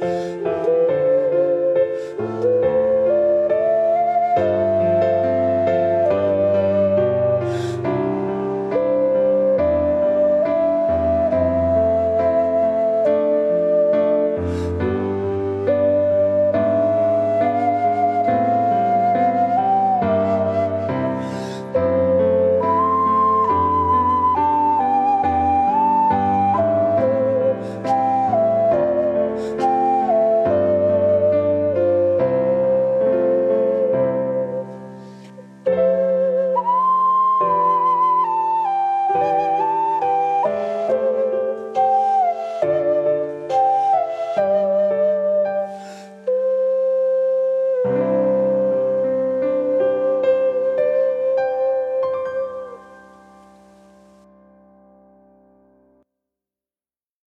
我。